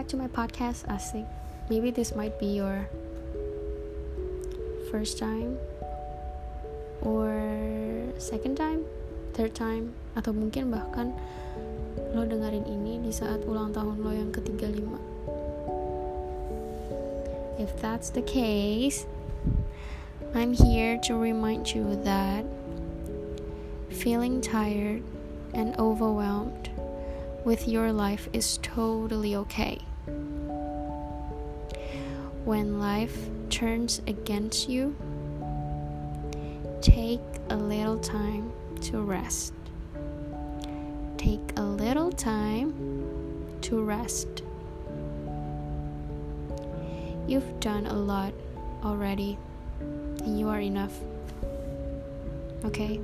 back to my podcast I think Maybe this might be your first time or second time, third time, atau mungkin bahkan lo dengerin ini di saat ulang tahun lo yang ke-35. If that's the case, I'm here to remind you that feeling tired and overwhelmed with your life is totally okay. When life turns against you, take a little time to rest. Take a little time to rest. You've done a lot already, and you are enough. Okay?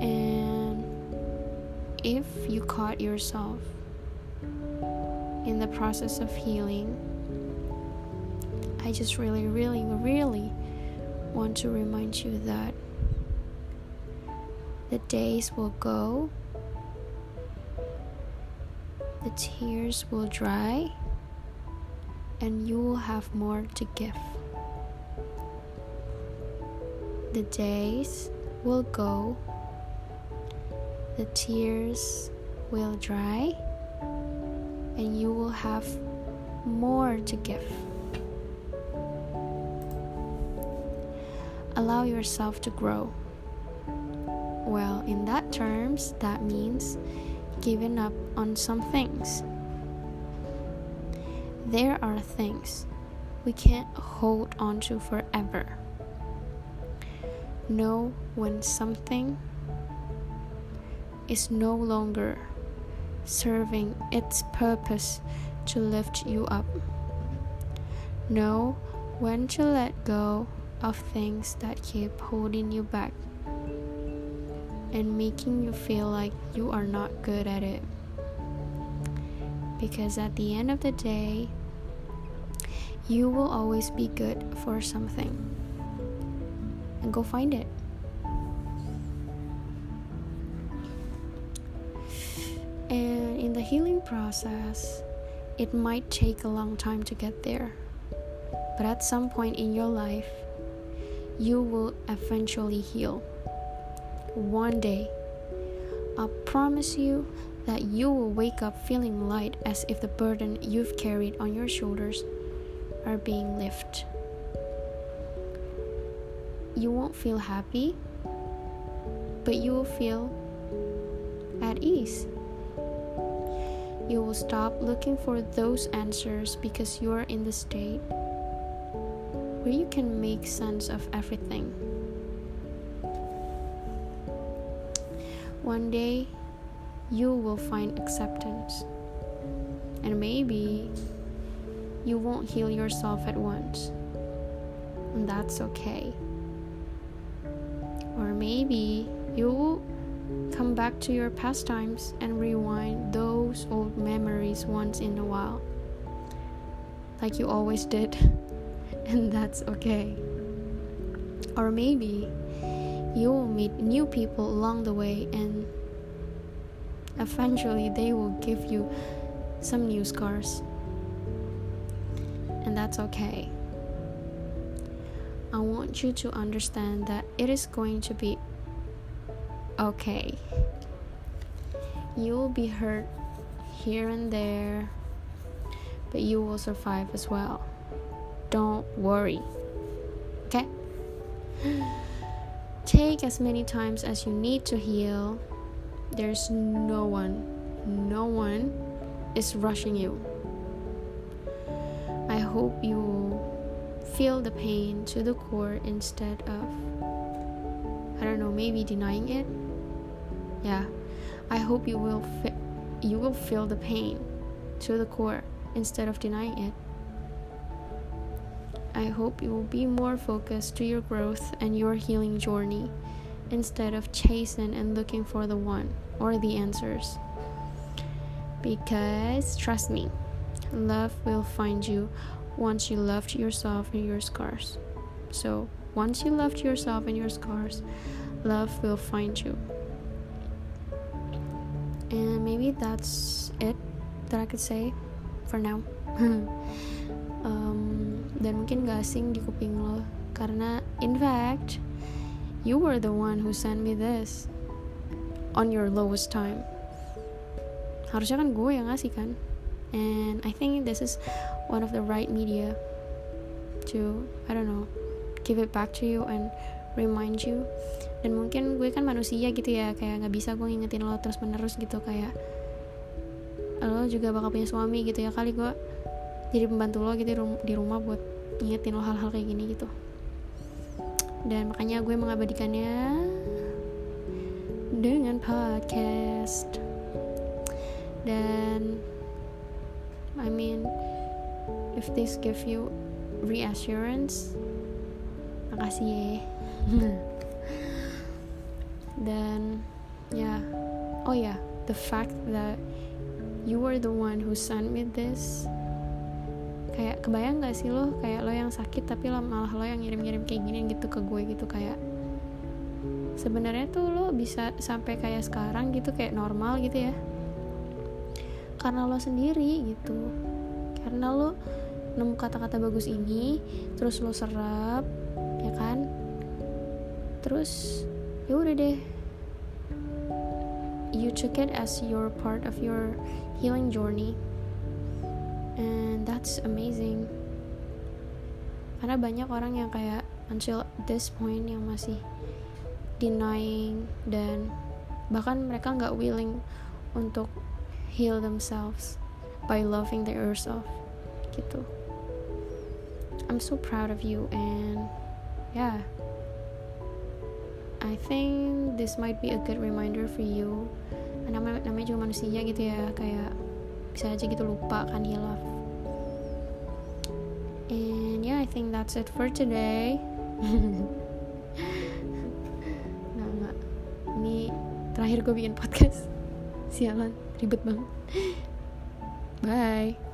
And if you caught yourself in the process of healing, I just really, really, really want to remind you that the days will go, the tears will dry, and you will have more to give. The days will go the tears will dry have more to give. Allow yourself to grow. Well, in that terms, that means giving up on some things. There are things we can't hold on to forever. Know when something is no longer serving its purpose to lift you up. Know when to let go of things that keep holding you back and making you feel like you are not good at it. Because at the end of the day, you will always be good for something. And go find it. And in the healing process, it might take a long time to get there. But at some point in your life, you will eventually heal. One day, I promise you that you will wake up feeling light as if the burden you've carried on your shoulders are being lifted. You won't feel happy, but you will feel at ease. You will stop looking for those answers because you are in the state where you can make sense of everything. One day, you will find acceptance. And maybe you won't heal yourself at once. And that's okay. Or maybe you Come back to your pastimes and rewind those old memories once in a while. Like you always did. and that's okay. Or maybe you will meet new people along the way and eventually they will give you some new scars. And that's okay. I want you to understand that it is going to be okay. You will be hurt here and there, but you will survive as well. Don't worry. Okay? Take as many times as you need to heal. There's no one, no one is rushing you. I hope you feel the pain to the core instead of, I don't know, maybe denying it yeah. I hope you will fi- you will feel the pain to the core instead of denying it. I hope you will be more focused to your growth and your healing journey instead of chasing and looking for the one or the answers. Because trust me love will find you once you loved yourself and your scars. So once you loved yourself and your scars love will find you and maybe that's it that I could say for now. Um, dan mungkin gak asing di kuping lo. Karena in fact you were the one who sent me this on your lowest time. Harusnya kan gue yang ngasih kan? And I think this is one of the right media to I don't know give it back to you and remind you dan mungkin gue kan manusia gitu ya kayak nggak bisa gue ngingetin lo terus menerus gitu kayak lo juga bakal punya suami gitu ya kali gue jadi pembantu lo gitu di rumah buat ngingetin lo hal-hal kayak gini gitu. Dan makanya gue mengabadikannya dengan podcast. Dan I mean if this give you reassurance makasih ya dan ya yeah. oh ya yeah, the fact that you were the one who sent me this. Kayak kebayang gak sih lo? Kayak lo yang sakit tapi lo malah lo yang ngirim-ngirim kayak gini gitu ke gue gitu kayak sebenarnya tuh lo bisa sampai kayak sekarang gitu kayak normal gitu ya. Karena lo sendiri gitu. Karena lo nemu kata-kata bagus ini terus lo serap ya kan? Terus ya udah deh. You took it as your part of your healing journey. And that's amazing. Karena banyak orang yang kayak until this point yang masih denying dan bahkan mereka nggak willing untuk heal themselves by loving their yourself gitu. I'm so proud of you and yeah I think this might be a good reminder for you. Namanya, namanya juga manusia gitu ya kayak bisa aja gitu lupa kan hilaf and yeah I think that's it for today. Nggak nggak. Ini terakhir gue bikin podcast. Sialan ribet banget. Bye